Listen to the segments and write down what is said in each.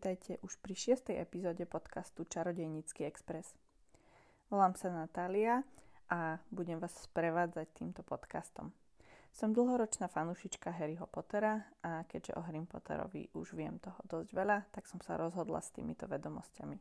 vítajte už pri šiestej epizóde podcastu Čarodejnícky Express. Volám sa Natália a budem vás sprevádzať týmto podcastom. Som dlhoročná fanúšička Harryho Pottera a keďže o Harry Potterovi už viem toho dosť veľa, tak som sa rozhodla s týmito vedomosťami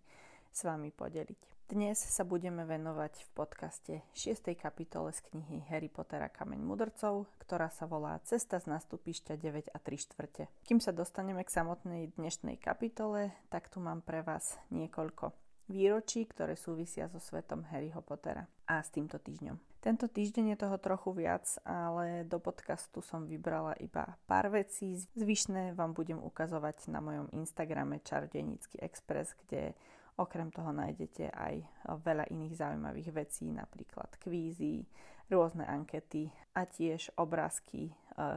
s vami podeliť. Dnes sa budeme venovať v podcaste 6. kapitole z knihy Harry Pottera Kameň mudrcov, ktorá sa volá Cesta z nastupišťa 9 a 3 štvrte. Kým sa dostaneme k samotnej dnešnej kapitole, tak tu mám pre vás niekoľko výročí, ktoré súvisia so svetom Harryho Pottera a s týmto týždňom. Tento týždeň je toho trochu viac, ale do podcastu som vybrala iba pár vecí. Zvyšné vám budem ukazovať na mojom Instagrame Čarodejnícky Express, kde Okrem toho nájdete aj veľa iných zaujímavých vecí, napríklad kvízy, rôzne ankety a tiež obrázky e,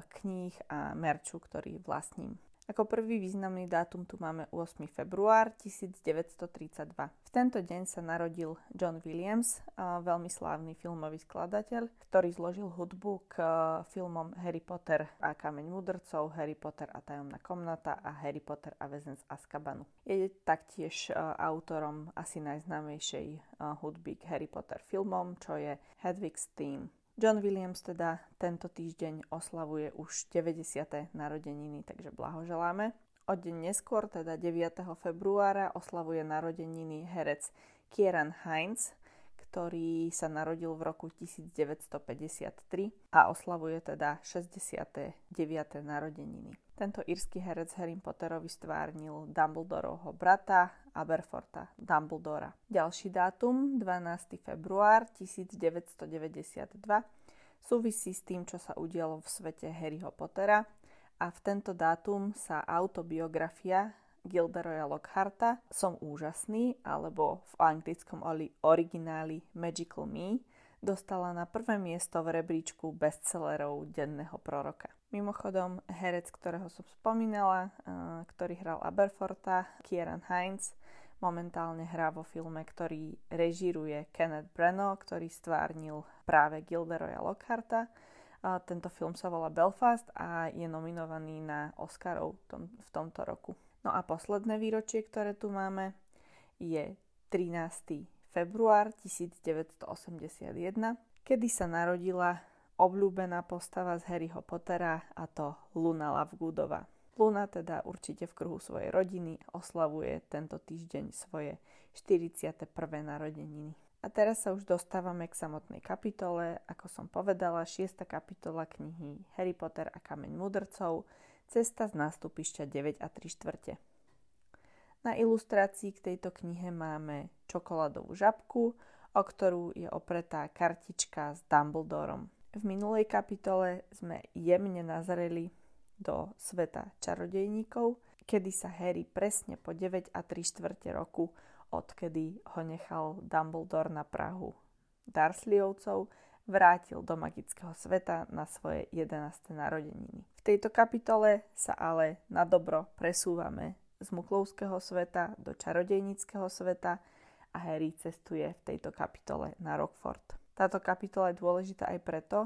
kníh a merču, ktorý vlastním. Ako prvý významný dátum tu máme 8. február 1932. V tento deň sa narodil John Williams, veľmi slávny filmový skladateľ, ktorý zložil hudbu k filmom Harry Potter a Kameň mudrcov, Harry Potter a tajomná komnata a Harry Potter a väzen z Azkabanu. Je taktiež autorom asi najznámejšej hudby k Harry Potter filmom, čo je Hedwig's Theme. John Williams teda tento týždeň oslavuje už 90. narodeniny, takže blahoželáme. O deň neskôr, teda 9. februára, oslavuje narodeniny herec Kieran Heinz, ktorý sa narodil v roku 1953 a oslavuje teda 69. narodeniny. Tento írsky herec Harry Potterovi stvárnil Dumbledorovho brata Aberforta Dumbledora. Ďalší dátum, 12. február 1992, súvisí s tým, čo sa udialo v svete Harryho Pottera a v tento dátum sa autobiografia Gilderoya Lockharta Som úžasný, alebo v anglickom origináli Magical Me, dostala na prvé miesto v rebríčku bestsellerov denného proroka. Mimochodom, herec, ktorého som spomínala, ktorý hral Aberforta, Kieran Heinz, momentálne hrá vo filme, ktorý režiruje Kenneth Branagh, ktorý stvárnil práve Gilderoya Lockharta. Tento film sa volá Belfast a je nominovaný na Oscarov v tomto roku. No a posledné výročie, ktoré tu máme, je 13. február 1981, kedy sa narodila obľúbená postava z Harryho Pottera a to Luna Lovegoodova. Luna teda určite v kruhu svojej rodiny oslavuje tento týždeň svoje 41. narodeniny. A teraz sa už dostávame k samotnej kapitole. Ako som povedala, 6. kapitola knihy Harry Potter a kameň mudrcov – Cesta z nástupišťa 9 a 3 štvrte. Na ilustrácii k tejto knihe máme čokoládovú žabku, o ktorú je opretá kartička s Dumbledorom. V minulej kapitole sme jemne nazreli do sveta čarodejníkov, kedy sa Harry presne po 9 a 3 štvrte roku, odkedy ho nechal Dumbledore na Prahu Dursleyovcov, vrátil do magického sveta na svoje 11. narodeniny. V tejto kapitole sa ale na dobro presúvame z muklovského sveta do čarodejníckého sveta a Harry cestuje v tejto kapitole na Rockford. Táto kapitola je dôležitá aj preto,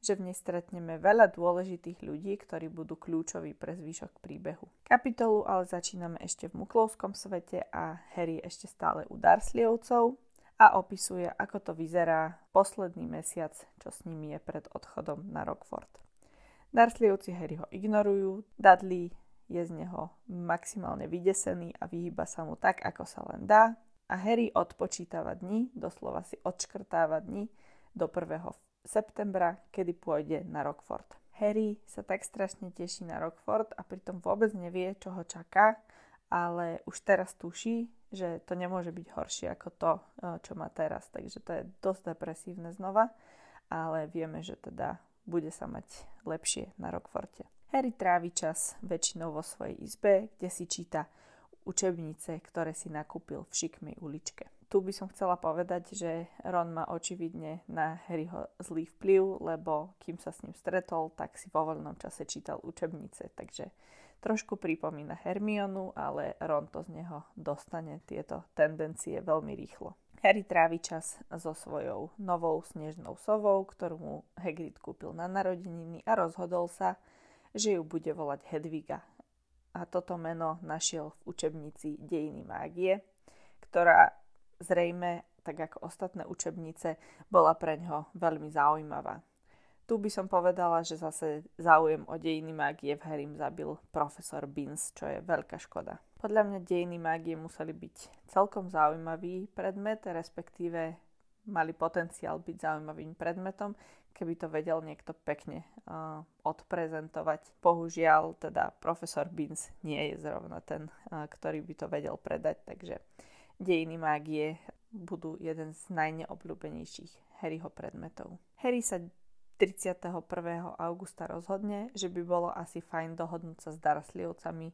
že v nej stretneme veľa dôležitých ľudí, ktorí budú kľúčoví pre zvyšok príbehu. Kapitolu ale začíname ešte v muklovskom svete a Harry ešte stále u Dursleyovcov a opisuje, ako to vyzerá posledný mesiac, čo s nimi je pred odchodom na Rockford. Dursleyovci Harryho ignorujú, Dudley je z neho maximálne vydesený a vyhýba sa mu tak, ako sa len dá a Harry odpočítava dni, doslova si odškrtáva dni do 1. septembra, kedy pôjde na Rockford. Harry sa tak strašne teší na Rockford a pritom vôbec nevie, čo ho čaká, ale už teraz tuší, že to nemôže byť horšie ako to, eh, čo má teraz. Takže to je dosť depresívne znova, ale vieme, že teda bude sa mať lepšie na Rockforte. Harry trávi čas väčšinou vo svojej izbe, kde si číta učebnice, ktoré si nakúpil v šikmej uličke. Tu by som chcela povedať, že Ron má očividne na Harryho zlý vplyv, lebo kým sa s ním stretol, tak si vo voľnom čase čítal učebnice, takže trošku pripomína Hermionu, ale Ron to z neho dostane tieto tendencie veľmi rýchlo. Harry trávi čas so svojou novou snežnou sovou, ktorú mu Hagrid kúpil na narodeniny a rozhodol sa, že ju bude volať Hedviga. a toto meno našiel v učebnici Dejiny mágie, ktorá zrejme, tak ako ostatné učebnice, bola pre ňo veľmi zaujímavá. Tu by som povedala, že zase záujem o dejiny mágie v Harrym zabil profesor Beans, čo je veľká škoda. Podľa mňa dejiny mágie museli byť celkom zaujímavý predmet, respektíve mali potenciál byť zaujímavým predmetom, keby to vedel niekto pekne uh, odprezentovať. Bohužiaľ, teda profesor Beans nie je zrovna ten, uh, ktorý by to vedel predať, takže dejiny mágie budú jeden z najneobľúbenejších Harryho predmetov. Harry sa 31. augusta rozhodne, že by bolo asi fajn dohodnúť sa s Darasliovcami,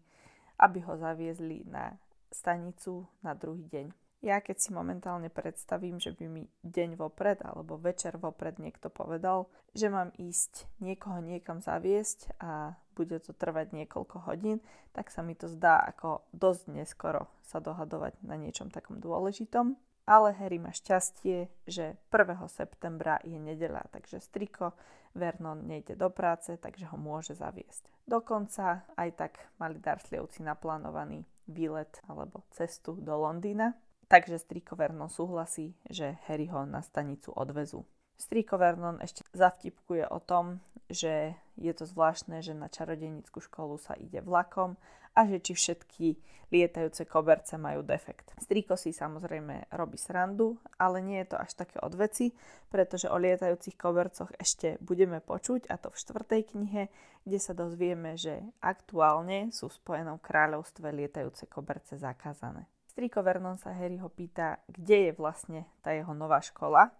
aby ho zaviezli na stanicu na druhý deň. Ja keď si momentálne predstavím, že by mi deň vopred alebo večer vopred niekto povedal, že mám ísť niekoho niekam zaviesť a bude to trvať niekoľko hodín, tak sa mi to zdá ako dosť neskoro sa dohadovať na niečom takom dôležitom ale Harry má šťastie, že 1. septembra je nedeľa, takže striko Vernon nejde do práce, takže ho môže zaviesť. Dokonca aj tak mali Darslievci naplánovaný výlet alebo cestu do Londýna, takže striko Vernon súhlasí, že Harry ho na stanicu odvezú. Striko Vernon ešte zavtipkuje o tom, že je to zvláštne, že na čarodejnickú školu sa ide vlakom a že či všetky lietajúce koberce majú defekt. Striko si samozrejme robí srandu, ale nie je to až také od veci, pretože o lietajúcich kobercoch ešte budeme počuť a to v štvrtej knihe, kde sa dozvieme, že aktuálne sú v Spojenom kráľovstve lietajúce koberce zakázané. Striko Vernon sa Harryho pýta, kde je vlastne tá jeho nová škola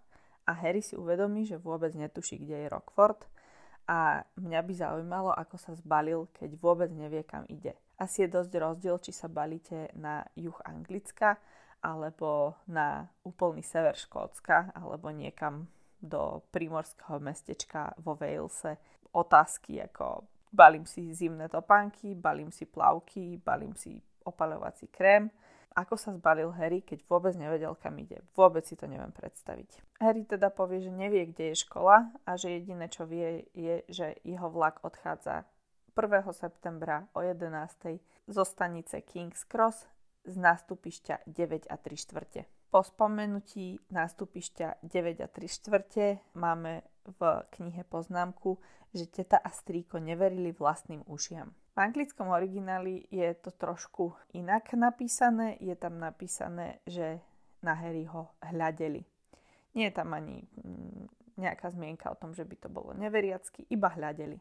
a Harry si uvedomí, že vôbec netuší, kde je Rockford a mňa by zaujímalo, ako sa zbalil, keď vôbec nevie, kam ide asi je dosť rozdiel, či sa balíte na juh Anglicka alebo na úplný sever Škótska alebo niekam do primorského mestečka vo Walese. Otázky ako balím si zimné topánky, balím si plavky, balím si opaľovací krém. Ako sa zbalil Harry, keď vôbec nevedel, kam ide. Vôbec si to neviem predstaviť. Harry teda povie, že nevie, kde je škola a že jediné, čo vie, je, že jeho vlak odchádza 1. septembra o 11. zo stanice King's Cross z nástupišťa 9 a 3 štvrte. Po spomenutí nástupišťa 9 a 3 štvrte máme v knihe poznámku, že teta a strýko neverili vlastným ušiam. V anglickom origináli je to trošku inak napísané. Je tam napísané, že na Harryho hľadeli. Nie je tam ani mm, nejaká zmienka o tom, že by to bolo neveriacky, iba hľadeli.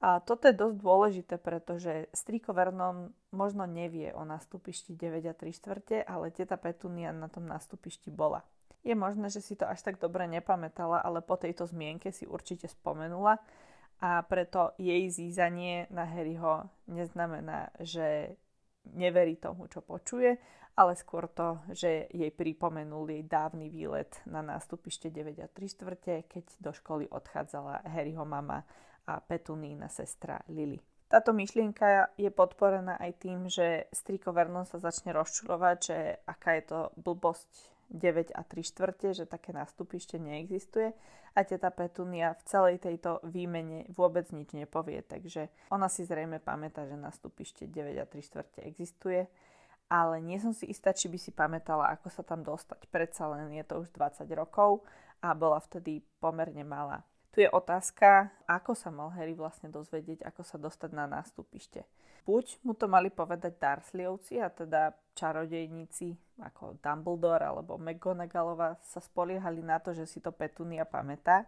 A toto je dosť dôležité, pretože striko Vernon možno nevie o nastupišti 9 a 3 štvrte, ale teta Petunia na tom nastupišti bola. Je možné, že si to až tak dobre nepamätala, ale po tejto zmienke si určite spomenula a preto jej zízanie na Harryho neznamená, že neverí tomu, čo počuje, ale skôr to, že jej pripomenul jej dávny výlet na nástupište 9 a 3 štvrte, keď do školy odchádzala Harryho mama a Petunína sestra Lily. Táto myšlienka je podporená aj tým, že striko Vernon sa začne rozčulovať, že aká je to blbosť 9 a 3 štvrte, že také nástupište neexistuje a teta Petunia v celej tejto výmene vôbec nič nepovie, takže ona si zrejme pamätá, že nástupište 9 a 3 štvrte existuje, ale nie som si istá, či by si pamätala, ako sa tam dostať. Predsa len je to už 20 rokov a bola vtedy pomerne malá. Tu je otázka, ako sa mal Harry vlastne dozvedieť, ako sa dostať na nástupište. Buď mu to mali povedať Dursleyovci, a teda čarodejníci ako Dumbledore alebo McGonagallová sa spoliehali na to, že si to Petunia pamätá,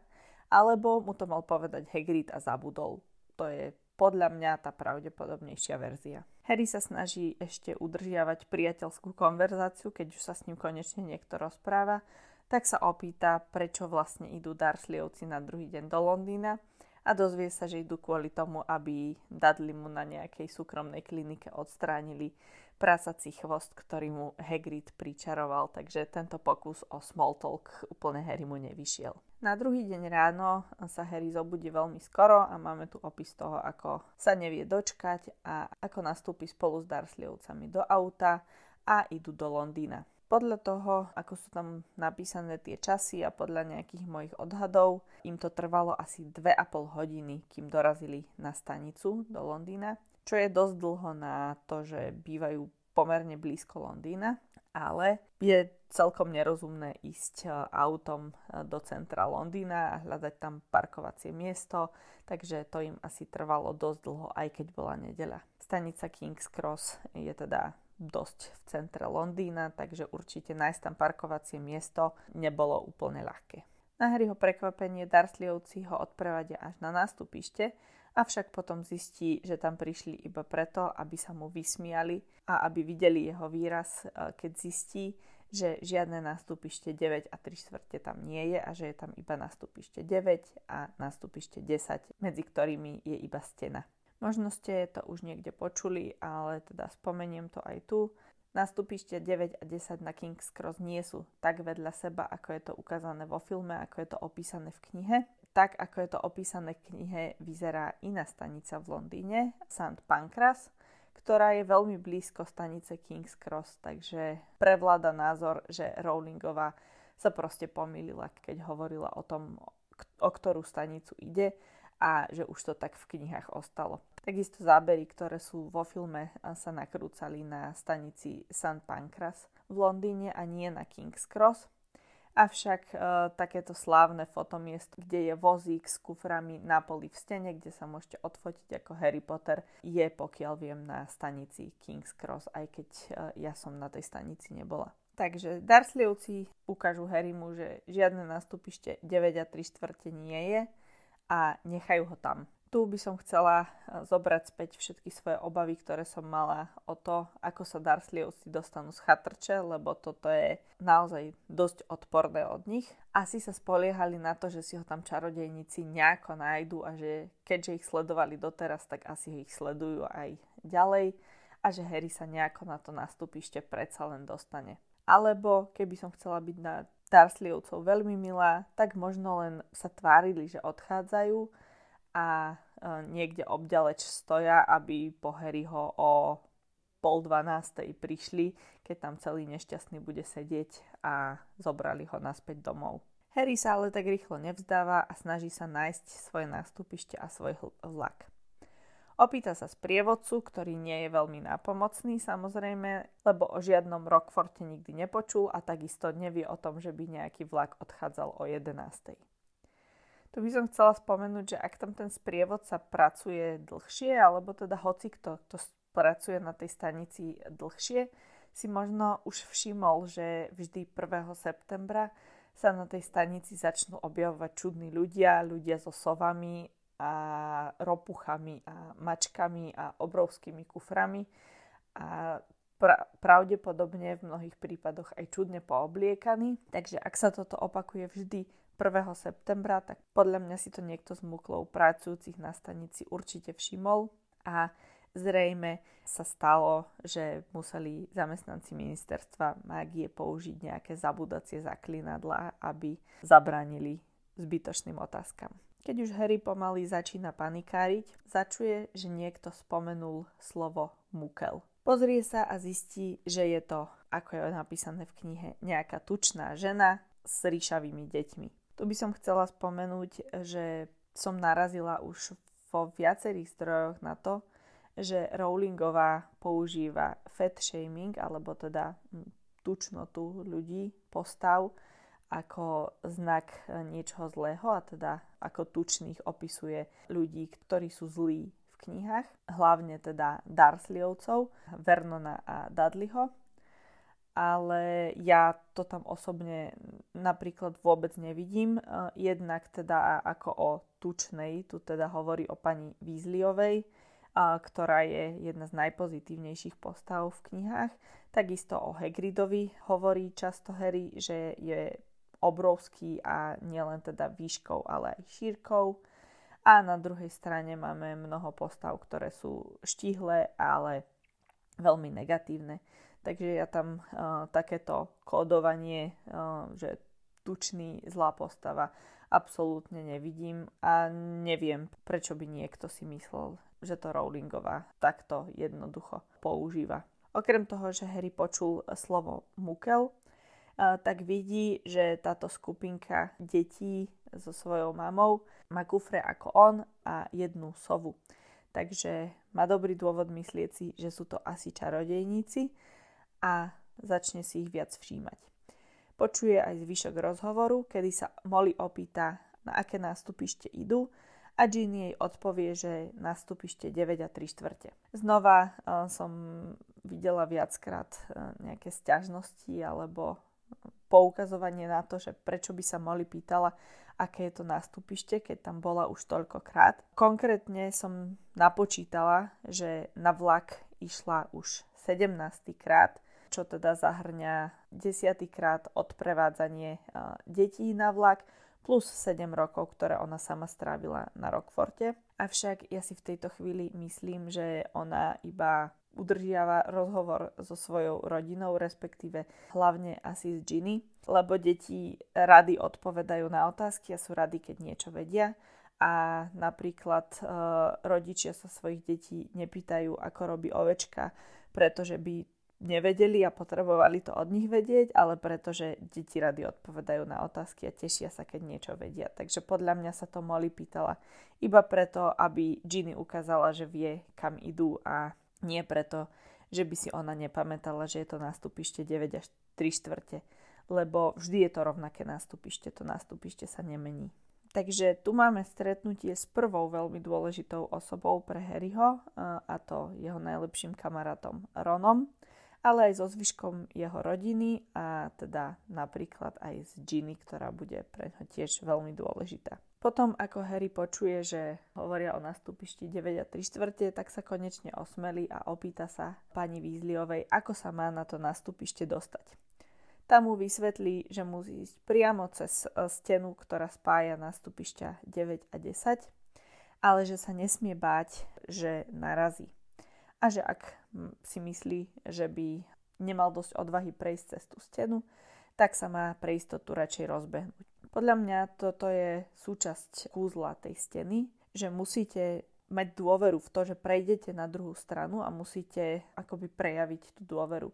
alebo mu to mal povedať Hagrid a zabudol. To je podľa mňa tá pravdepodobnejšia verzia. Harry sa snaží ešte udržiavať priateľskú konverzáciu, keď už sa s ním konečne niekto rozpráva, tak sa opýta, prečo vlastne idú Dursleyovci na druhý deň do Londýna a dozvie sa, že idú kvôli tomu, aby Dudley mu na nejakej súkromnej klinike odstránili prasací chvost, ktorý mu Hagrid pričaroval, takže tento pokus o small talk úplne Harry mu nevyšiel. Na druhý deň ráno sa Harry zobudí veľmi skoro a máme tu opis toho, ako sa nevie dočkať a ako nastúpi spolu s Dursleyovcami do auta a idú do Londýna. Podľa toho, ako sú tam napísané tie časy a podľa nejakých mojich odhadov, im to trvalo asi 2,5 hodiny, kým dorazili na stanicu do Londýna. čo je dosť dlho na to, že bývajú pomerne blízko Londýna, ale je celkom nerozumné ísť e, autom e, do centra Londýna a hľadať tam parkovacie miesto, takže to im asi trvalo dosť dlho, aj keď bola nedeľa. Stanica King's Cross je teda dosť v centre Londýna, takže určite nájsť tam parkovacie miesto nebolo úplne ľahké. Na Harryho prekvapenie Dursleyovci ho odprevadia až na nástupište, avšak potom zistí, že tam prišli iba preto, aby sa mu vysmiali a aby videli jeho výraz, e, keď zistí, že žiadne nástupište 9 a 3 štvrte tam nie je a že je tam iba nástupište 9 a nástupište 10, medzi ktorými je iba stena. Možno ste to už niekde počuli, ale teda spomeniem to aj tu. Nástupište 9 a 10 na King's Cross nie sú tak vedľa seba, ako je to ukázané vo filme, ako je to opísané v knihe. Tak, ako je to opísané v knihe, vyzerá iná stanica v Londýne, St. Pancras, ktorá je veľmi blízko stanice King's Cross, takže prevláda názor, že Rowlingová sa proste pomýlila, keď hovorila o tom, o ktorú stanicu ide a že už to tak v knihách ostalo. Takisto zábery, ktoré sú vo filme, sa nakrúcali na stanici St. Pancras v Londýne a nie na King's Cross. Avšak e, takéto slávne fotomiesto, kde je vozík s kuframi na poli v stene, kde sa môžete odfotiť ako Harry Potter, je pokiaľ viem na stanici King's Cross, aj keď e, ja som na tej stanici nebola. Takže Dursleyovci ukážu Harrymu, že žiadne nástupište 9 a 3 štvrte nie je a nechajú ho tam tu by som chcela eh, zobrať späť všetky svoje obavy, ktoré som mala o to, ako sa Dursleyovci dostanú z chatrče, lebo toto je naozaj dosť odporné od nich. Asi sa spoliehali na to, že si ho tam čarodejníci nejako nájdu a že keďže ich sledovali doteraz, tak asi ich sledujú aj ďalej a že Harry sa nejako na to nastupište predsa len dostane. Alebo keby som chcela byť na Dursleyovcov veľmi milá, tak možno len sa tvárili, že odchádzajú a e, niekde obďaleč stoja, aby po Harryho o pol dvanástej prišli, keď tam celý nešťastný bude sedieť a zobrali ho naspäť domov. Harry sa ale tak rýchlo nevzdáva a snaží sa nájsť svoje nástupište a svoj vlak. Opýta sa sprievodcu, ktorý nie je veľmi nápomocný samozrejme, lebo o žiadnom Rockforte nikdy nepočul a takisto nevie o tom, že by nejaký vlak odchádzal o 11. Tu by som chcela spomenúť, že ak tam ten sprievod sa pracuje dlhšie, alebo teda hoci kto, kto pracuje na tej stanici dlhšie, si možno už všimol, že vždy 1. septembra sa na tej stanici začnú objavovať čudní ľudia, ľudia so sovami a ropuchami a mačkami a obrovskými kuframi a pra- pravdepodobne v mnohých prípadoch aj čudne poobliekaní. Takže ak sa toto opakuje vždy 1. septembra, tak podľa mňa si to niekto z muklov pracujúcich na stanici určite všimol a zrejme sa stalo, že museli zamestnanci ministerstva mágie použiť nejaké zabudacie zaklinadla, aby zabránili zbytočným otázkam. Keď už Harry pomaly začína panikáriť, začuje, že niekto spomenul slovo mukel. Pozrie sa a zistí, že je to, ako je napísané v knihe, nejaká tučná žena s ríšavými deťmi. Tu by som chcela spomenúť, že som narazila už vo viacerých zdrojoch na to, že Rowlingová používa fat shaming, alebo teda tučnotu ľudí, postav, ako znak niečoho zlého a teda ako tučných opisuje ľudí, ktorí sú zlí knihách, hlavne teda Dursleyovcov, Vernona a Dudleyho ale ja to tam osobne napríklad vôbec nevidím. E, jednak teda ako o tučnej, tu teda hovorí o pani Weasleyovej, ktorá je jedna z najpozitívnejších postav v knihách. Takisto o Hagridovi hovorí často Harry, že je obrovský a nielen teda výškou, ale aj šírkou. A na druhej strane máme mnoho postav, ktoré sú štihlé, ale veľmi negatívne. Takže ja tam uh, takéto kódovanie, uh, že tučný zlá postava absolútne nevidím a neviem, prečo by niekto si myslel, že to Rowlingová takto jednoducho používa. Okrem toho, že Harry počul slovo mukel, tak vidí, že táto skupinka detí so svojou mamou má kufre ako on a jednu sovu. takže má dobrý dôvod myslieť si, že sú to asi čarodejníci a začne si ich viac všímať. Počuje aj zvyšok rozhovoru, kedy sa Molly opýta, na aké nástupište idú a Jean jej odpovie, že nástupište 9 a 3 štvrte. Znova som videla viackrát nejaké sťažnosti alebo poukazovanie na to, že prečo by sa Molly pýtala, aké je to nástupište, keď tam bola už toľkokrát. Konkrétne som napočítala, že na vlak išla už 17. krát, čo teda zahrňa 10. krát odprevádzanie detí na vlak, plus 7 rokov, ktoré ona sama strávila na Rockforte. Avšak ja si v tejto chvíli myslím, že ona iba udržiava rozhovor so svojou rodinou, respektíve hlavne asi s Ginny, lebo deti rady odpovedajú na otázky a sú rady, keď niečo vedia. A napríklad e, rodičia sa svojich detí nepýtajú, ako robí ovečka, pretože by nevedeli a potrebovali to od nich vedieť, ale pretože deti rady odpovedajú na otázky a tešia sa, keď niečo vedia. Takže podľa mňa sa to Molly pýtala iba preto, aby Ginny ukázala, že vie, kam idú a nie preto, že by si ona nepamätala, že je to nástupište 9 až 3 štvrte, lebo vždy je to rovnaké nástupište, to nástupište sa nemení. Takže tu máme stretnutie s prvou veľmi dôležitou osobou pre Harryho, a to jeho najlepším kamarátom Ronom, ale aj so zvyškom jeho rodiny a teda napríklad aj s Ginny, ktorá bude pre ňo tiež veľmi dôležitá. Potom, ako Harry počuje, že hovoria o nastupišti 9 a 3 štvrte, tak sa konečne osmelí a opýta sa pani Weasleyovej, ako sa má na to nastupište dostať. Tam mu vysvetlí, že musí ísť priamo cez e, stenu, ktorá spája nastupišťa 9 a 10, ale že sa nesmie báť, že narazí. A že ak si myslí, že by nemal dosť odvahy prejsť cez tú stenu, tak sa má pre istotu radšej rozbehnúť. Podľa mňa toto je súčasť kúzla tej steny, že musíte mať dôveru v to, že prejdete na druhú stranu a musíte akoby prejaviť tú dôveru.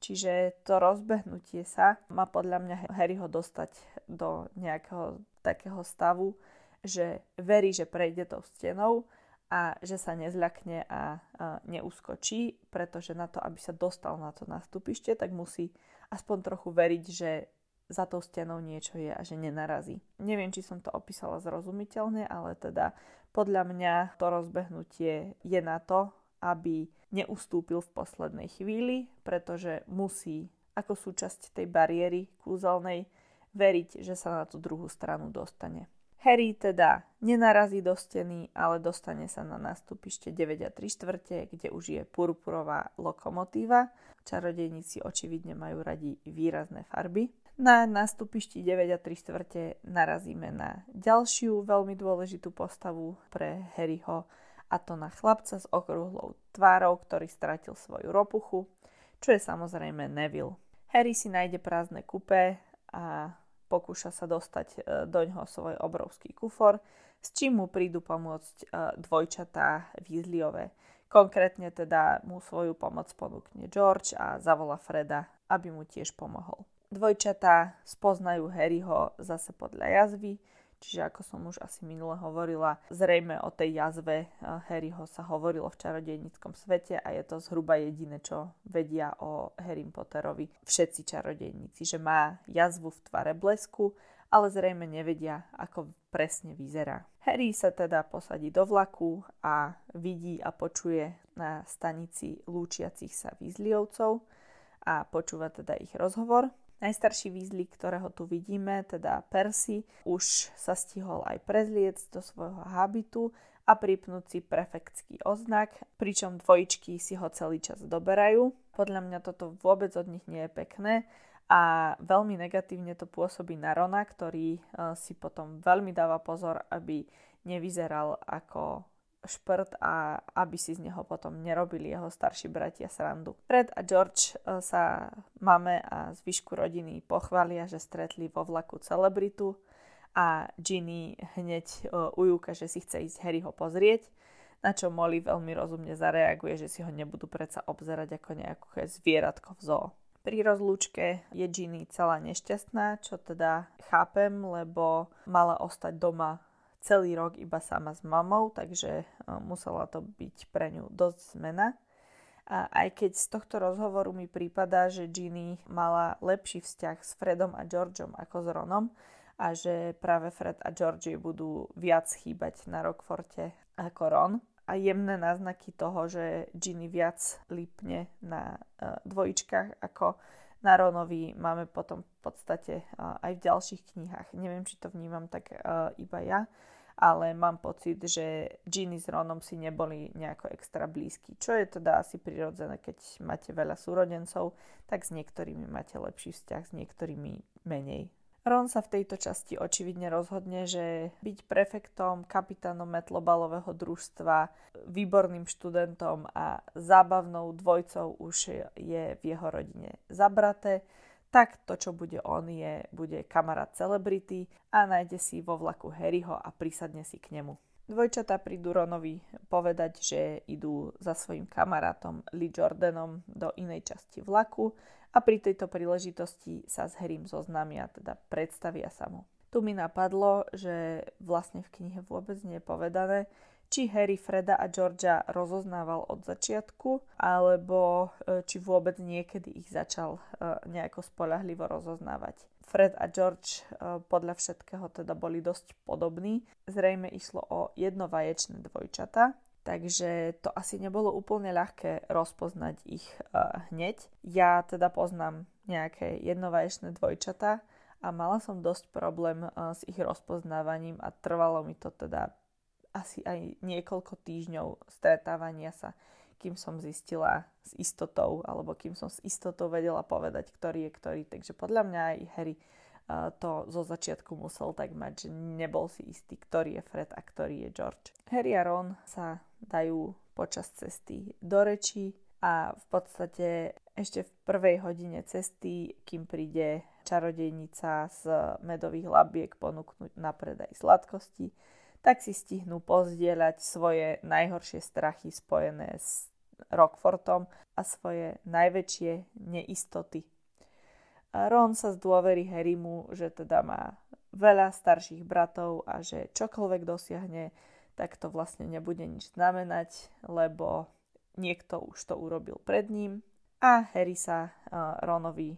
Čiže to rozbehnutie sa má podľa mňa Harryho dostať do nejakého takého stavu, že verí, že prejde tou stenou a že sa nezľakne a, neuskočí, pretože na to, aby sa dostal na to nastupište, tak musí aspoň trochu veriť, že za tou stenou niečo je a že nenarazí. Neviem, či som to opísala zrozumiteľne, ale teda podľa mňa to rozbehnutie je na to, aby neustúpil v poslednej chvíli, pretože musí ako súčasť tej bariéry kúzelnej veriť, že sa na tú druhú stranu dostane. Harry teda nenarazí do steny, ale dostane sa na nástupište 9 a 3 štvrte, kde už je purpurová lokomotíva. Čarodejníci očividne majú radi výrazné farby. Na nástupišti 9 a 3 štvrte narazíme na ďalšiu veľmi dôležitú postavu pre Harryho a to na chlapca s okrúhlou tvárou, ktorý stratil svoju ropuchu, čo je samozrejme Neville. Harry si nájde prázdne kupé a pokúša sa dostať e, do ňoho svoj obrovský kufor, s čím mu prídu pomôcť e, dvojčatá Weasleyové. Konkrétne teda mu svoju pomoc ponúkne George a zavola Freda, aby mu tiež pomohol. Dvojčatá spoznajú Harryho zase podľa jazvy, čiže ako som už asi minule hovorila, zrejme o tej jazve eh, Harryho sa hovorilo v čarodejníckom svete a je to zhruba jediné, čo vedia o Harry Potterovi všetci čarodejníci, že má jazvu v tvare blesku, ale zrejme nevedia, ako presne vyzerá. Harry sa teda posadí do vlaku a vidí a počuje na stanici lúčiacich sa výzliovcov a počúva teda ich rozhovor. Najstarší Weasley, ktorého tu vidíme, teda Percy, už sa stihol aj prezliec do svojho habitu a pripnúť si prefektský oznak, pričom dvojičky si ho celý čas doberajú. Podľa mňa toto vôbec od nich nie je pekné a veľmi negatívne to pôsobí na Rona, ktorý eh, si potom veľmi dáva pozor, aby nevyzeral ako šprt a aby si z neho potom nerobili jeho starší bratia srandu. Fred a George e, sa mame a zvyšku rodiny pochvália, že stretli vo vlaku celebritu a Ginny hneď e, ujúka, že si chce ísť Harryho pozrieť, na čo Molly veľmi rozumne zareaguje, že si ho nebudú predsa obzerať ako nejaké zvieratko v zoo. Pri rozlúčke je Ginny celá nešťastná, čo teda chápem, lebo mala ostať doma celý rok iba sama s mamou, takže musela to byť pre ňu dosť zmena. A aj keď z tohto rozhovoru mi prípada, že Ginny mala lepší vzťah s Fredom a Georgeom ako s Ronom a že práve Fred a Georgie budú viac chýbať na Rockforte ako Ron, a jemné náznaky toho, že Ginny viac lípne na uh, dvojičkách ako na Ronovi máme potom v podstate aj v ďalších knihách. Neviem, či to vnímam tak uh, iba ja, ale mám pocit, že Ginny s Ronom si neboli nejako extra blízky. Čo je teda asi prirodzené, keď máte veľa súrodencov, tak s niektorými máte lepší vzťah, s niektorými menej. Ron sa v tejto časti očividne rozhodne, že byť prefektom, kapitánom metlobalového družstva, výborným študentom a zábavnou dvojcov už je v jeho rodine zabraté, tak to, čo bude on, je, bude kamarát celebrity a nájde si vo vlaku Harryho a prisadne si k nemu. Dvojčatá prídu Ronovi povedať, že idú za svojim kamarátom Lee Jordanom do inej časti vlaku a pri tejto príležitosti sa s Harrym zoznámia, teda predstavia sa mu. Tu mi napadlo, že vlastne v knihe vôbec nie je povedané, či Harry Freda a Georgia rozoznával od začiatku, alebo e, či vôbec niekedy ich začal e, nejako spolahlivo rozoznávať. Fred a George e, podľa všetkého teda boli dosť podobní. Zrejme išlo o jednovaječné dvojčata, takže to asi nebolo úplne ľahké rozpoznať ich uh, hneď. Ja teda poznám nejaké jednovaječné dvojčata a mala som dosť problém uh, s ich rozpoznávaním a trvalo mi to teda asi aj niekoľko týždňov stretávania sa, kým som zistila s istotou, alebo kým som s istotou vedela povedať, ktorý je ktorý. Takže podľa mňa aj Harry to zo začiatku musel tak mať, že nebol si istý, ktorý je Fred a ktorý je George. Harry a Ron sa dajú počas cesty do reči a v podstate ešte v prvej hodine cesty, kým príde čarodejnica z medových labiek ponúknuť na predaj sladkosti, tak si stihnú pozdieľať svoje najhoršie strachy spojené s Rockfortom a svoje najväčšie neistoty Ron sa zdôverí Harrymu, že teda má veľa starších bratov a že čokoľvek dosiahne, tak to vlastne nebude nič znamenať, lebo niekto už to urobil pred ním. A Harry sa uh, Ronovi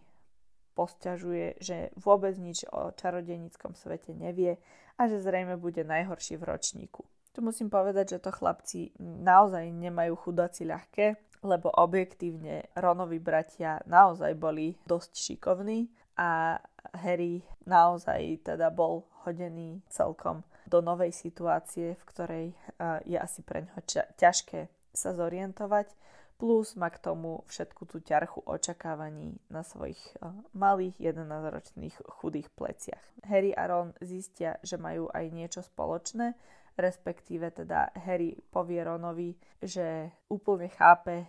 posťažuje, že vôbec nič o čarodejníckom svete nevie a že zrejme bude najhorší v ročníku. Tu musím povedať, že to chlapci naozaj nemajú chudáci ľahké, lebo objektívne Ronovi bratia naozaj boli dosť šikovní a Harry naozaj teda bol hodený celkom do novej situácie, v ktorej je asi pre ňoho ťažké sa zorientovať, plus má k tomu všetku tú ťarchu očakávaní na svojich malých 11-ročných chudých pleciach. Harry a Ron zistia, že majú aj niečo spoločné respektíve teda Harry povie Ronovi, že úplne chápe e,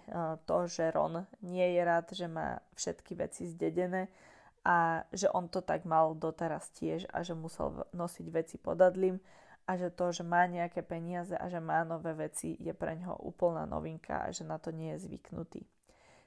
to, že Ron nie je rád, že má všetky veci zdedené a že on to tak mal doteraz tiež a že musel nosiť veci podadlým a že to, že má nejaké peniaze a že má nové veci je pre ňoho úplná novinka a že na to nie je zvyknutý.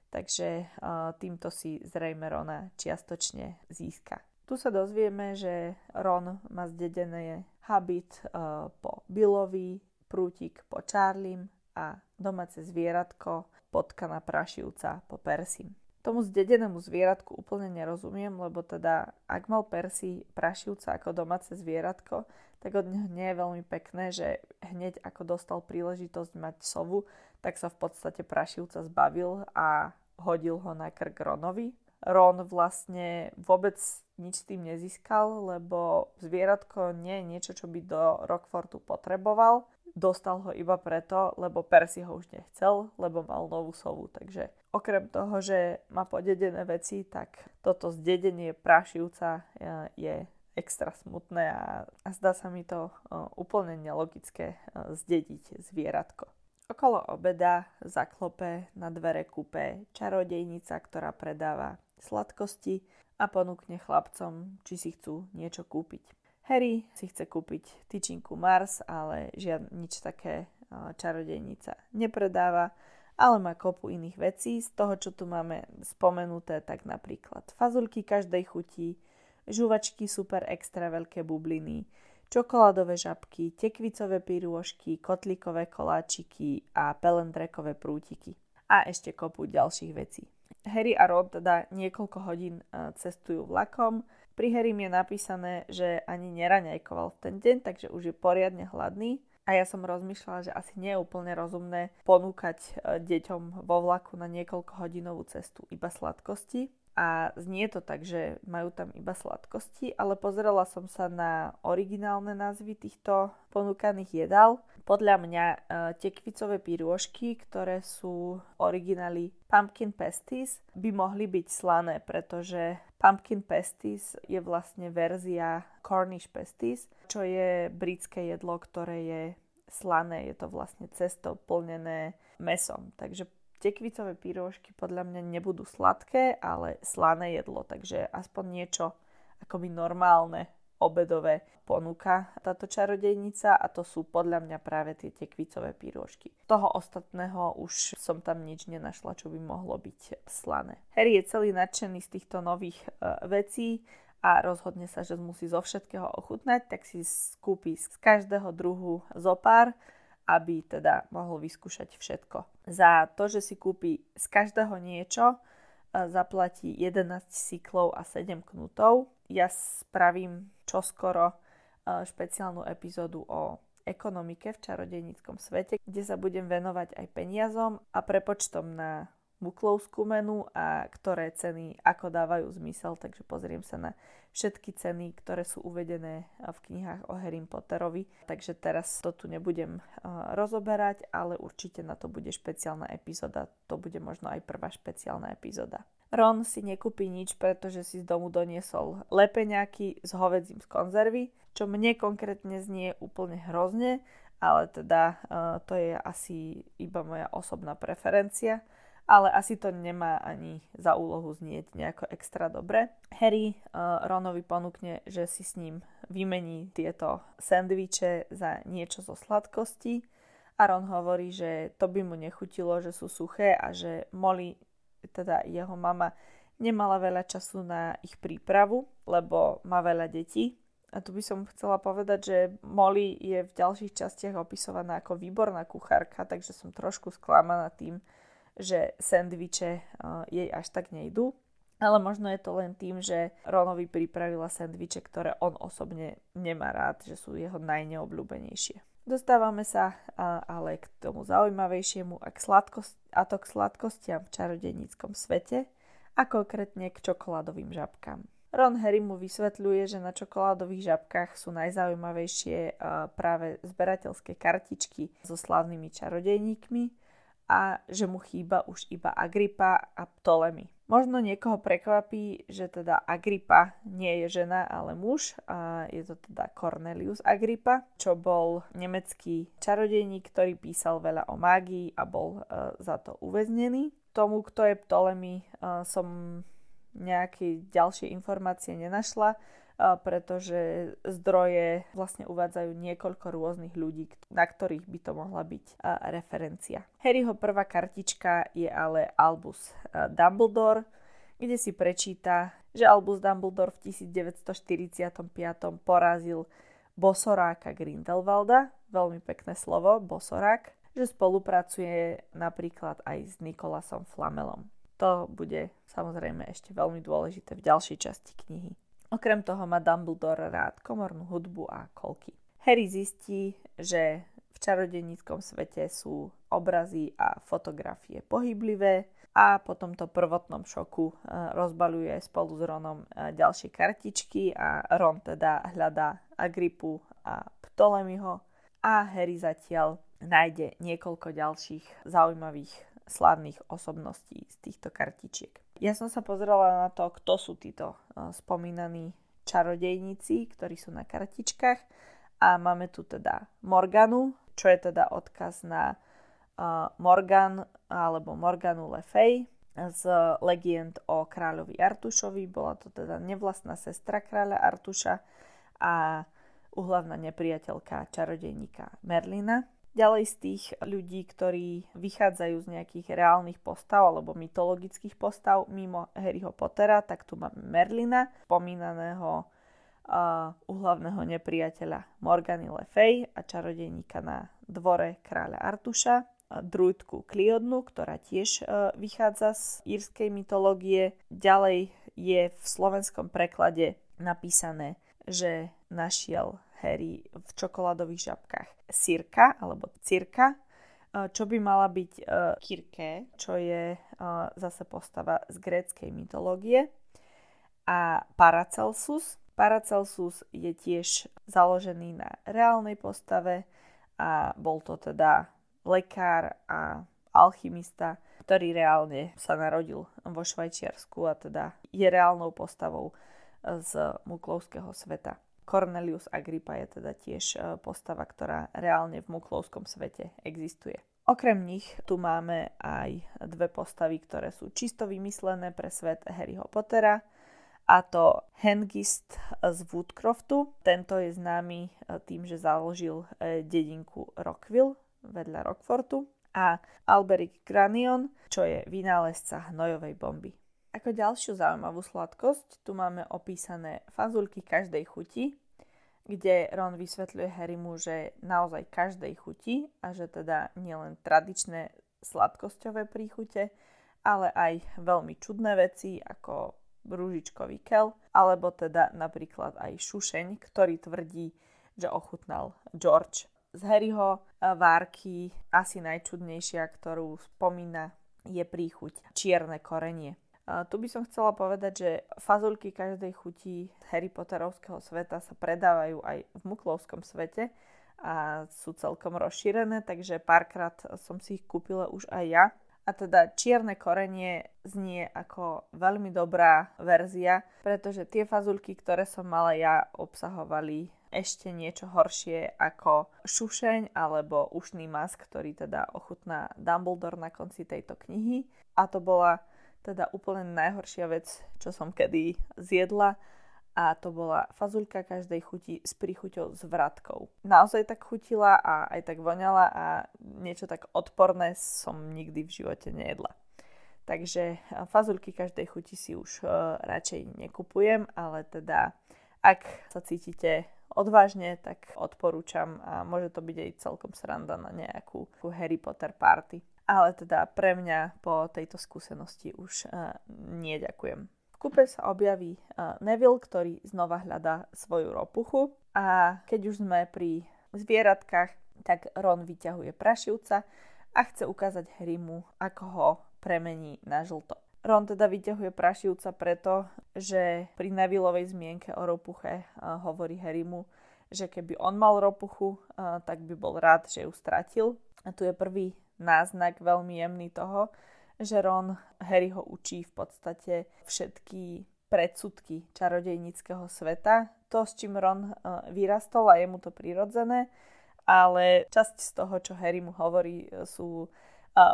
Takže uh, týmto si zrejme Rona čiastočne získa. Tu sa dozvieme, že Ron má zdedené habit uh, po Billovi, prútik po Charlim a domáce zvieratko potkana prašivca po Persim. Tomu zdedenému zvieratku úplne nerozumiem, lebo teda ak mal Persi prašivca ako domáce zvieratko, tak od neho nie je veľmi pekné, že hneď ako dostal príležitosť mať sovu, tak sa v podstate prašivca zbavil a hodil ho na krk Ronovi, Ron vlastne vôbec nič s tým nezískal, lebo zvieratko nie je niečo, čo by do Rockfortu potreboval. Dostal ho iba preto, lebo Percy ho už nechcel, lebo mal novú sovu. Takže okrem toho, že má podedené veci, tak toto zdedenie prašivca e, je extra smutné a, a zdá sa mi to uh, úplne nelogické uh, zdediť zvieratko. Okolo obeda zaklope na dvere kúpe čarodejnica, ktorá predáva sladkosti a ponúkne chlapcom, či si chcú niečo kúpiť. Harry si chce kúpiť tyčinku Mars, ale žiad nič také čarodejnica nepredáva, ale má kopu iných vecí. Z toho, čo tu máme spomenuté, tak napríklad fazulky každej chuti, žuvačky super extra veľké bubliny, čokoládové žabky, tekvicové pirôžky, kotlíkové koláčiky a pelendrekové prútiky. A ešte kopu ďalších vecí. Harry a Ron teda niekoľko hodín e, cestujú vlakom. Pri Harry je napísané, že ani neraňajkoval v ten deň, takže už je poriadne hladný. A ja som rozmýšľala, že asi nie je úplne rozumné ponúkať e, deťom vo vlaku na niekoľko hodinovú cestu iba sladkosti a znie to tak, že majú tam iba sladkosti, ale pozrela som sa na originálne názvy týchto ponúkaných jedál. Podľa mňa e, tekvicové pirôžky, ktoré sú originály pumpkin pasties, by mohli byť slané, pretože pumpkin pasties je vlastne verzia Cornish pasties, čo je britské jedlo, ktoré je slané, je to vlastne cesto plnené mesom. Takže tekvicové pyrôžky podľa mňa nebudú sladké, ale slané jedlo, takže aspoň niečo akoby normálne obedové ponúka táto čarodejnica a to sú podľa mňa práve tie tekvicové pyrôžky. Toho ostatného už som tam nič nenašla, čo by mohlo byť slané. Harry je celý nadšený z týchto nových uh, vecí a rozhodne sa, že musí zo všetkého ochutnať, tak si skúpi z každého druhu zopár aby teda mohol vyskúšať všetko. Za to, že si kúpi z každého niečo, e, zaplatí 11 cyklov a 7 knutov. Ja spravím čoskoro e, špeciálnu epizódu o ekonomike v čarodejníckom svete, kde sa budem venovať aj peniazom a prepočtom na buklovskú menu a ktoré ceny ako dávajú zmysel, takže pozriem sa na všetky ceny, ktoré sú uvedené v knihách o Harry Potterovi. Takže teraz to tu nebudem rozoberať, ale určite na to bude špeciálna epizóda. To bude možno aj prvá špeciálna epizóda. Ron si nekúpi nič, pretože si z domu doniesol lepeňaky s hovedzím z konzervy, čo mne konkrétne znie úplne hrozne, ale teda to je asi iba moja osobná preferencia ale asi to nemá ani za úlohu znieť nejako extra dobre. Harry uh, Ronovi ponúkne, že si s ním vymení tieto sendviče za niečo zo sladkosti a Ron hovorí, že to by mu nechutilo, že sú suché a že Molly, teda jeho mama, nemala veľa času na ich prípravu, lebo má veľa detí. A tu by som chcela povedať, že Molly je v ďalších častiach opisovaná ako výborná kuchárka, takže som trošku sklamaná tým, že sendviče uh, jej až tak nejdú. Ale možno je to len tým, že Ronovi pripravila sendviče, ktoré on osobne nemá rád, že sú jeho najneobľúbenejšie. Dostávame sa uh, ale k tomu zaujímavejšiemu a, k sladkost- a to k sladkostiam v čarodejníckom svete a konkrétne k čokoládovým žabkám. Ron Harry mu vysvetľuje, že na čokoládových žabkách sú najzaujímavejšie uh, práve zberateľské kartičky so slávnymi čarodejníkmi, a že mu chýba už iba Agrippa a Ptolemy. Možno niekoho prekvapí, že teda Agrippa nie je žena, ale muž a je to teda Cornelius Agrippa, čo bol nemecký čarodejník, ktorý písal veľa o mágii a bol uh, za to uväznený. Tomu, kto je Ptolemy, uh, som nejaké ďalšie informácie nenašla, pretože zdroje vlastne uvádzajú niekoľko rôznych ľudí, na ktorých by to mohla byť referencia. Harryho prvá kartička je ale Albus Dumbledore, kde si prečíta, že Albus Dumbledore v 1945 porazil bosoráka Grindelwalda, veľmi pekné slovo, bosorák, že spolupracuje napríklad aj s Nikolasom Flamelom. To bude samozrejme ešte veľmi dôležité v ďalšej časti knihy. Okrem toho má Dumbledore rád komornú hudbu a kolky. Harry zistí, že v čarodeníckom svete sú obrazy a fotografie pohyblivé a po tomto prvotnom šoku e, rozbaluje spolu s Ronom e, ďalšie kartičky a Ron teda hľadá Agripu a Ptolemyho a Harry zatiaľ nájde niekoľko ďalších zaujímavých slávnych osobností z týchto kartičiek. Ja som sa pozrela na to, kto sú títo uh, spomínaní čarodejníci, ktorí sú na kartičkách. A máme tu teda Morganu, čo je teda odkaz na uh, Morgan alebo Morganu Le Fay z legend o kráľovi Artušovi. Bola to teda nevlastná sestra kráľa Artuša a uhlavná nepriateľka čarodejníka Merlina. Ďalej z tých ľudí, ktorí vychádzajú z nejakých reálnych postav alebo mytologických postav mimo Harryho Pottera, tak tu máme Merlina, spomínaného uh, uhlavného nepriateľa Morgany Le Fay a čarodejníka na dvore kráľa Artuša, druidku Kliodnu, ktorá tiež uh, vychádza z írskej mytológie. Ďalej je v slovenskom preklade napísané, že našiel Harry v čokoládových žabkách. Sirka alebo cirka, čo by mala byť uh, Kirke, čo je uh, zase postava z gréckej mytológie. A Paracelsus, Paracelsus je tiež založený na reálnej postave a bol to teda lekár a alchymista, ktorý reálne sa narodil vo Švajčiarsku a teda je reálnou postavou z muklovského sveta. Cornelius Agrippa je teda tiež e, postava, ktorá reálne v muklovskom svete existuje. Okrem nich tu máme aj dve postavy, ktoré sú čisto vymyslené pre svet Harryho Pottera a to Hengist z Woodcroftu. Tento je známy e, tým, že založil e, dedinku Rockville vedľa Rockfortu a Alberic Granion, čo je vynálezca hnojovej bomby. Ako ďalšiu zaujímavú sladkosť tu máme opísané fazulky každej chuti, kde Ron vysvetľuje Harrymu, že naozaj každej chuti a že teda nielen tradičné sladkosťové príchute, ale aj veľmi čudné veci ako rúžičkový kel, alebo teda napríklad aj šušeň, ktorý tvrdí, že ochutnal George. Z Harryho várky asi najčudnejšia, ktorú spomína, je príchuť čierne korenie. Tu by som chcela povedať, že fazulky každej chuti Harry Potterovského sveta sa predávajú aj v muklovskom svete a sú celkom rozšírené, takže párkrát som si ich kúpila už aj ja. A teda čierne korenie znie ako veľmi dobrá verzia, pretože tie fazulky, ktoré som mala ja, obsahovali ešte niečo horšie ako šušeň alebo ušný mask, ktorý teda ochutná Dumbledore na konci tejto knihy. A to bola teda úplne najhoršia vec, čo som kedy zjedla a to bola fazulka každej chuti s príchuťou s vratkou. Naozaj tak chutila a aj tak voňala a niečo tak odporné som nikdy v živote nejedla. Takže fazulky každej chuti si už uh, radšej nekupujem, ale teda ak sa cítite odvážne, tak odporúčam a môže to byť aj celkom sranda na nejakú Harry Potter party. Ale teda pre mňa po tejto skúsenosti už uh, nie ďakujem. V kúpe sa objaví Neville, ktorý znova hľadá svoju ropuchu a keď už sme pri zvieratkách, tak Ron vyťahuje prašivca a chce ukázať Harrymu, ako ho premení na žlto. Ron teda vyťahuje prašivca preto, že pri Nevilleovej zmienke o ropuche hovorí Harrymu, že keby on mal ropuchu, tak by bol rád, že ju stratil. A tu je prvý náznak veľmi jemný toho, že Ron Harry ho učí v podstate všetky predsudky čarodejníckého sveta. To, s čím Ron uh, vyrastol a je mu to prirodzené, ale časť z toho, čo Harry mu hovorí, sú uh,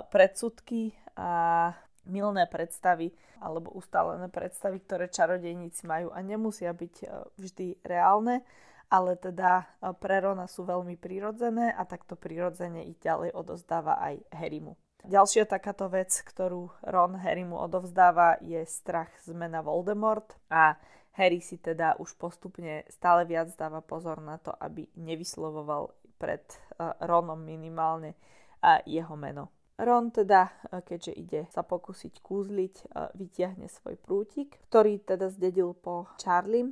predsudky a milné predstavy alebo ustálené predstavy, ktoré čarodejníci majú a nemusia byť vždy reálne, ale teda pre Rona sú veľmi prirodzené a takto prirodzene ich ďalej odozdáva aj Harrymu. Ďalšia takáto vec, ktorú Ron Harry mu odovzdáva, je strach zmena Voldemort a Harry si teda už postupne stále viac dáva pozor na to, aby nevyslovoval pred uh, Ronom minimálne uh, jeho meno. Ron teda, keďže ide sa pokúsiť kúzliť, vytiahne svoj prútik, ktorý teda zdedil po Charlie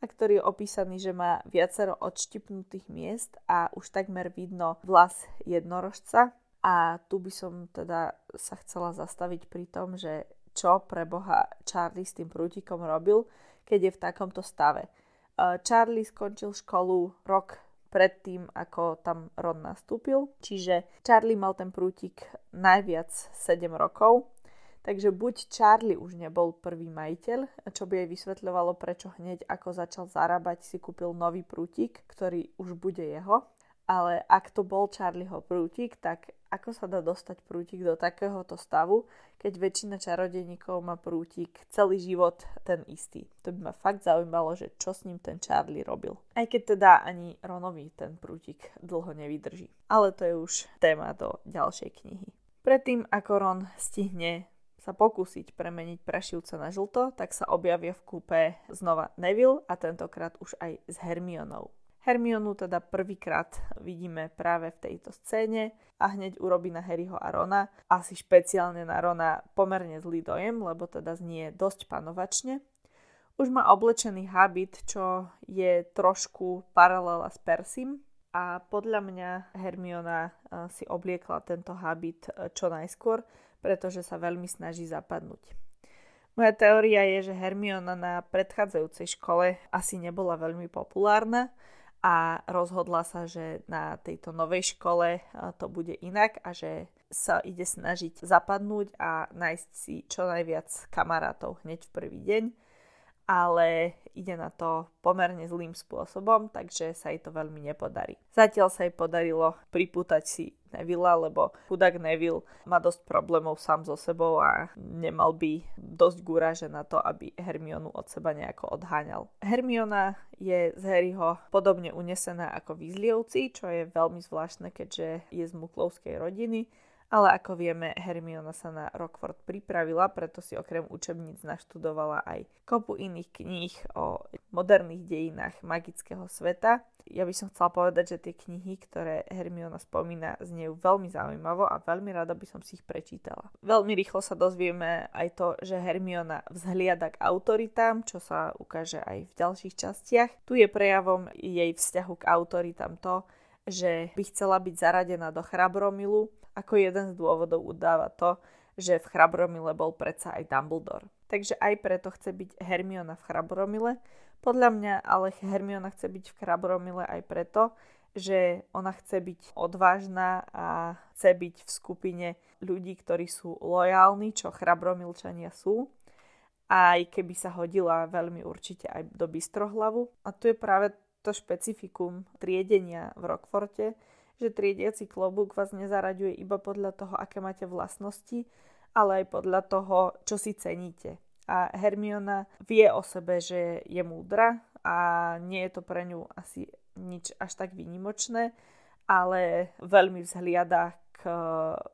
a ktorý je opísaný, že má viacero odštipnutých miest a už takmer vidno vlas jednorožca, a tu by som teda sa chcela zastaviť pri tom, že čo pre Boha Charlie s tým prútikom robil, keď je v takomto stave. E, Charlie skončil školu rok predtým, ako tam Ron nastúpil, čiže Charlie mal ten prútik najviac 7 rokov, takže buď Charlie už nebol prvý majiteľ, čo by jej vysvetľovalo, prečo hneď ako začal zarábať si kúpil nový prútik, ktorý už bude jeho, ale ak to bol Charlieho prútik, tak ako sa dá dostať prútik do takéhoto stavu, keď väčšina čarodejníkov má prútik celý život ten istý. To by ma fakt zaujímalo, že čo s ním ten Charlie robil. Aj keď teda ani Ronovi ten prútik dlho nevydrží. Ale to je už téma do ďalšej knihy. Predtým, ako Ron stihne sa pokúsiť premeniť prešivca na žlto, tak sa objavia v kúpe znova Neville a tentokrát už aj s Hermionou. Hermionu teda prvýkrát vidíme práve v tejto scéne a hneď urobí na Harryho a Rona, asi špeciálne na Rona pomerne zlý dojem, lebo teda znie dosť panovačne. Už má oblečený habit, čo je trošku paralela s Persim a podľa mňa Hermiona eh, si obliekla tento habit eh, čo najskôr, pretože sa veľmi snaží zapadnúť. Moja teória je, že Hermiona na predchádzajúcej škole asi nebola veľmi populárna a rozhodla sa, že na tejto novej škole to bude inak a že sa ide snažiť zapadnúť a nájsť si čo najviac kamarátov hneď v prvý deň ale ide na to pomerne zlým spôsobom, takže sa jej to veľmi nepodarí. Zatiaľ sa jej podarilo pripútať si Neville, lebo chudák Neville má dosť problémov sám so sebou a nemal by dosť gúraže na to, aby Hermionu od seba nejako odháňal. Hermiona je z Harryho podobne unesená ako Weasleyovci, čo je veľmi zvláštne, keďže je z muklovskej rodiny ale ako vieme, Hermiona sa na Rockford pripravila, preto si okrem učebníc naštudovala aj kopu iných kníh o moderných dejinách magického sveta. Ja by som chcela povedať, že tie knihy, ktoré Hermiona spomína, znejú veľmi zaujímavo a veľmi rada by som si ich prečítala. Veľmi rýchlo sa dozvieme aj to, že Hermiona vzhliada k autoritám, čo sa ukáže aj v ďalších častiach. Tu je prejavom jej vzťahu k autoritám to, že by chcela byť zaradená do Chrabromilu, ako jeden z dôvodov udáva to, že v Chrabromile bol predsa aj Dumbledore. Takže aj preto chce byť Hermiona v Chrabromile. Podľa mňa ale Hermiona chce byť v Chrabromile aj preto, že ona chce byť odvážna a chce byť v skupine ľudí, ktorí sú lojálni, čo Chrabromilčania sú. Aj keby sa hodila veľmi určite aj do Bystrohlavu. A tu je práve to špecifikum triedenia v Rockforte, že triediaci klobúk vás nezaraďuje iba podľa toho, aké máte vlastnosti, ale aj podľa toho, čo si ceníte. A Hermiona vie o sebe, že je múdra a nie je to pre ňu asi nič až tak výnimočné, ale veľmi vzhliada k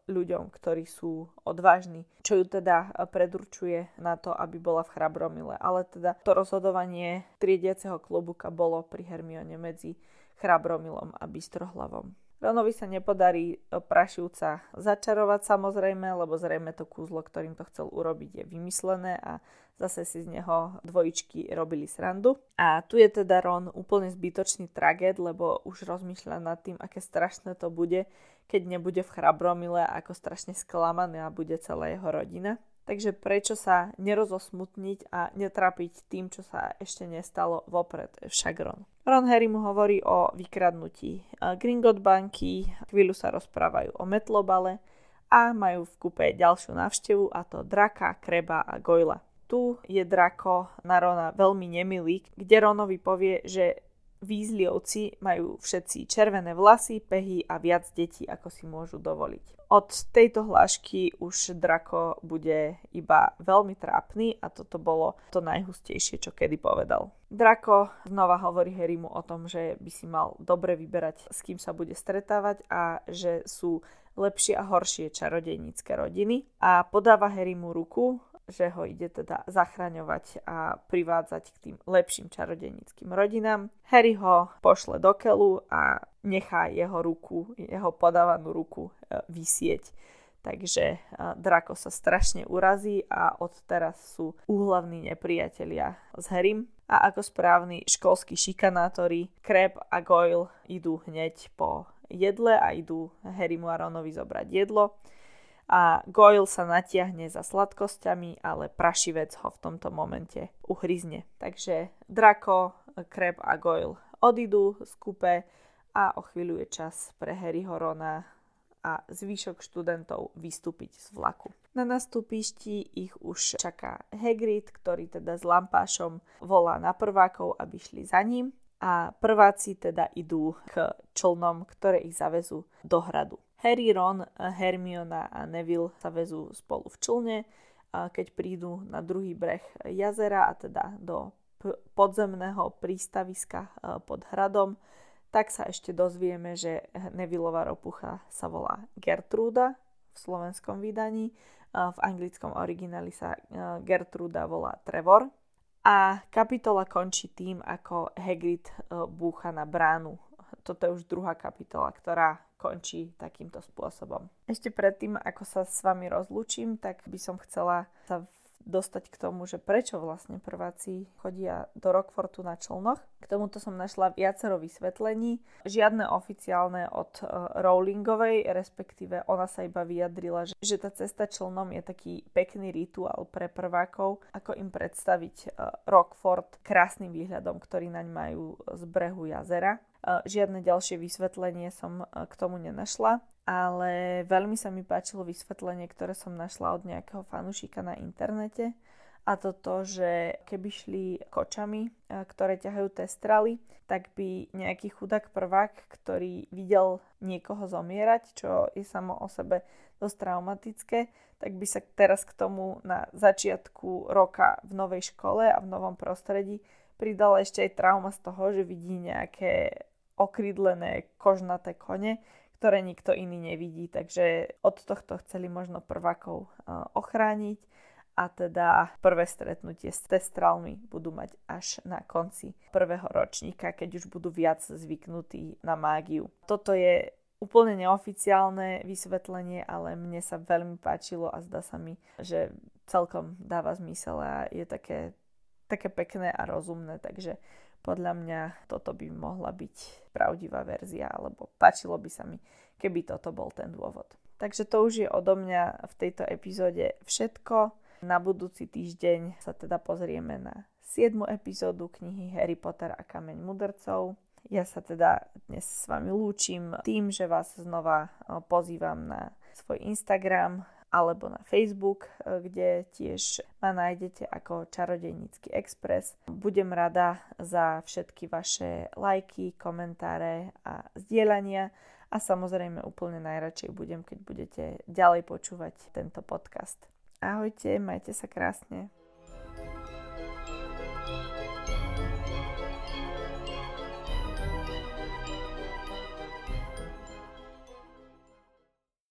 ľuďom, ktorí sú odvážni, čo ju teda predurčuje na to, aby bola v Chrabromile. Ale teda to rozhodovanie triediaceho klobúka bolo pri Hermione medzi Chrabromilom a Bystrohlavom. Ronovi sa nepodarí prašivca začarovať samozrejme, lebo zrejme to kúzlo, ktorým to chcel urobiť, je vymyslené a zase si z neho dvojičky robili srandu. A tu je teda Ron úplne zbytočný tragéd, lebo už rozmýšľa nad tým, aké strašné to bude, keď nebude v chrabromile, ako strašne sklamaný a bude celá jeho rodina. Takže prečo sa nerozosmutniť a netrapiť tým, čo sa ešte nestalo vopred, však Ron. Ron Harry mu hovorí o vykradnutí Gringot banky, chvíľu sa rozprávajú o metlobale a majú v kúpe ďalšiu návštevu a to Draka, Kreba a Goyla. Tu je Drako na Rona veľmi nemilý, kde Ronovi povie, že Výzliovci majú všetci červené vlasy, pehy a viac detí, ako si môžu dovoliť. Od tejto hlášky už Drako bude iba veľmi trápny a toto bolo to najhustejšie, čo kedy povedal. Drako znova hovorí Harrymu o tom, že by si mal dobre vyberať, s kým sa bude stretávať a že sú lepšie a horšie čarodejnícke rodiny a podáva Harrymu ruku že ho ide teda zachraňovať a privádzať k tým lepším čarodenickým rodinám. Harry ho pošle do kelu a nechá jeho ruku, jeho podávanú ruku e, vysieť. Takže e, Draco sa strašne urazí a odteraz sú úhlavní nepriatelia s Harrym. A ako správni školskí šikanátori, Kreb a Goyle idú hneď po jedle a idú Harrymu a Ronovi zobrať jedlo a Goyle sa natiahne za sladkosťami, ale prašivec ho v tomto momente uhryzne. Takže Draco, Kreb a Goyle odídu z kúpe a o chvíľu je čas pre Harryho Rona a zvyšok študentov vystúpiť z vlaku. Na nastúpišti ich už čaká Hagrid, ktorý teda s lampášom volá na prvákov, aby šli za ním a prváci teda idú k člnom, ktoré ich zavezú do hradu. Harry, Ron, Hermiona a Neville sa vezú spolu v člne, keď prídu na druhý breh jazera a teda do podzemného prístaviska e, pod hradom, tak sa ešte dozvieme, že Nevilleová ropucha sa volá Gertruda v slovenskom vydaní, v anglickom origináli sa Gertruda volá Trevor. A kapitola končí tým, ako Hagrid búcha na bránu. Toto je už druhá kapitola, ktorá končí takýmto spôsobom. Ešte predtým, ako sa s vami rozlúčim, tak by som chcela sa dostať k tomu, že prečo vlastne prváci chodia do Rockfortu na člnoch. K tomuto som našla viacero vysvetlení. Žiadne oficiálne od uh, Rowlingovej, respektíve ona sa iba vyjadrila, že, tá cesta člnom je taký pekný rituál pre prvákov, ako im predstaviť uh, Rockfort krásnym výhľadom, ktorý naň majú z brehu jazera. Žiadne ďalšie vysvetlenie som k tomu nenašla, ale veľmi sa mi páčilo vysvetlenie, ktoré som našla od nejakého fanúšika na internete. A to to, že keby šli kočami, ktoré ťahajú testraly, tak by nejaký chudák prvák, ktorý videl niekoho zomierať, čo je samo o sebe dosť traumatické, tak by sa teraz k tomu na začiatku roka v novej škole a v novom prostredí pridala ešte aj trauma z toho, že vidí nejaké okrydlené kožnaté kone, ktoré nikto iný nevidí. Takže od tohto chceli možno prvákov ochrániť a teda prvé stretnutie s testralmi budú mať až na konci prvého ročníka, keď už budú viac zvyknutí na mágiu. Toto je úplne neoficiálne vysvetlenie, ale mne sa veľmi páčilo a zdá sa mi, že celkom dáva zmysel a je také, také pekné a rozumné, takže podľa mňa toto by mohla byť pravdivá verzia, alebo páčilo by sa mi, keby toto bol ten dôvod. Takže to už je odo mňa v tejto epizóde všetko. Na budúci týždeň sa teda pozrieme na 7. epizódu knihy Harry Potter a kameň mudrcov. Ja sa teda dnes s vami lúčim tým, že vás znova pozývam na svoj Instagram alebo na Facebook, e, kde tiež ma nájdete ako Čarodejnícky Express. Budem rada za všetky vaše lajky, komentáre a zdieľania a samozrejme úplne najradšej budem, keď budete ďalej počúvať tento podcast. Ahojte, majte sa krásne.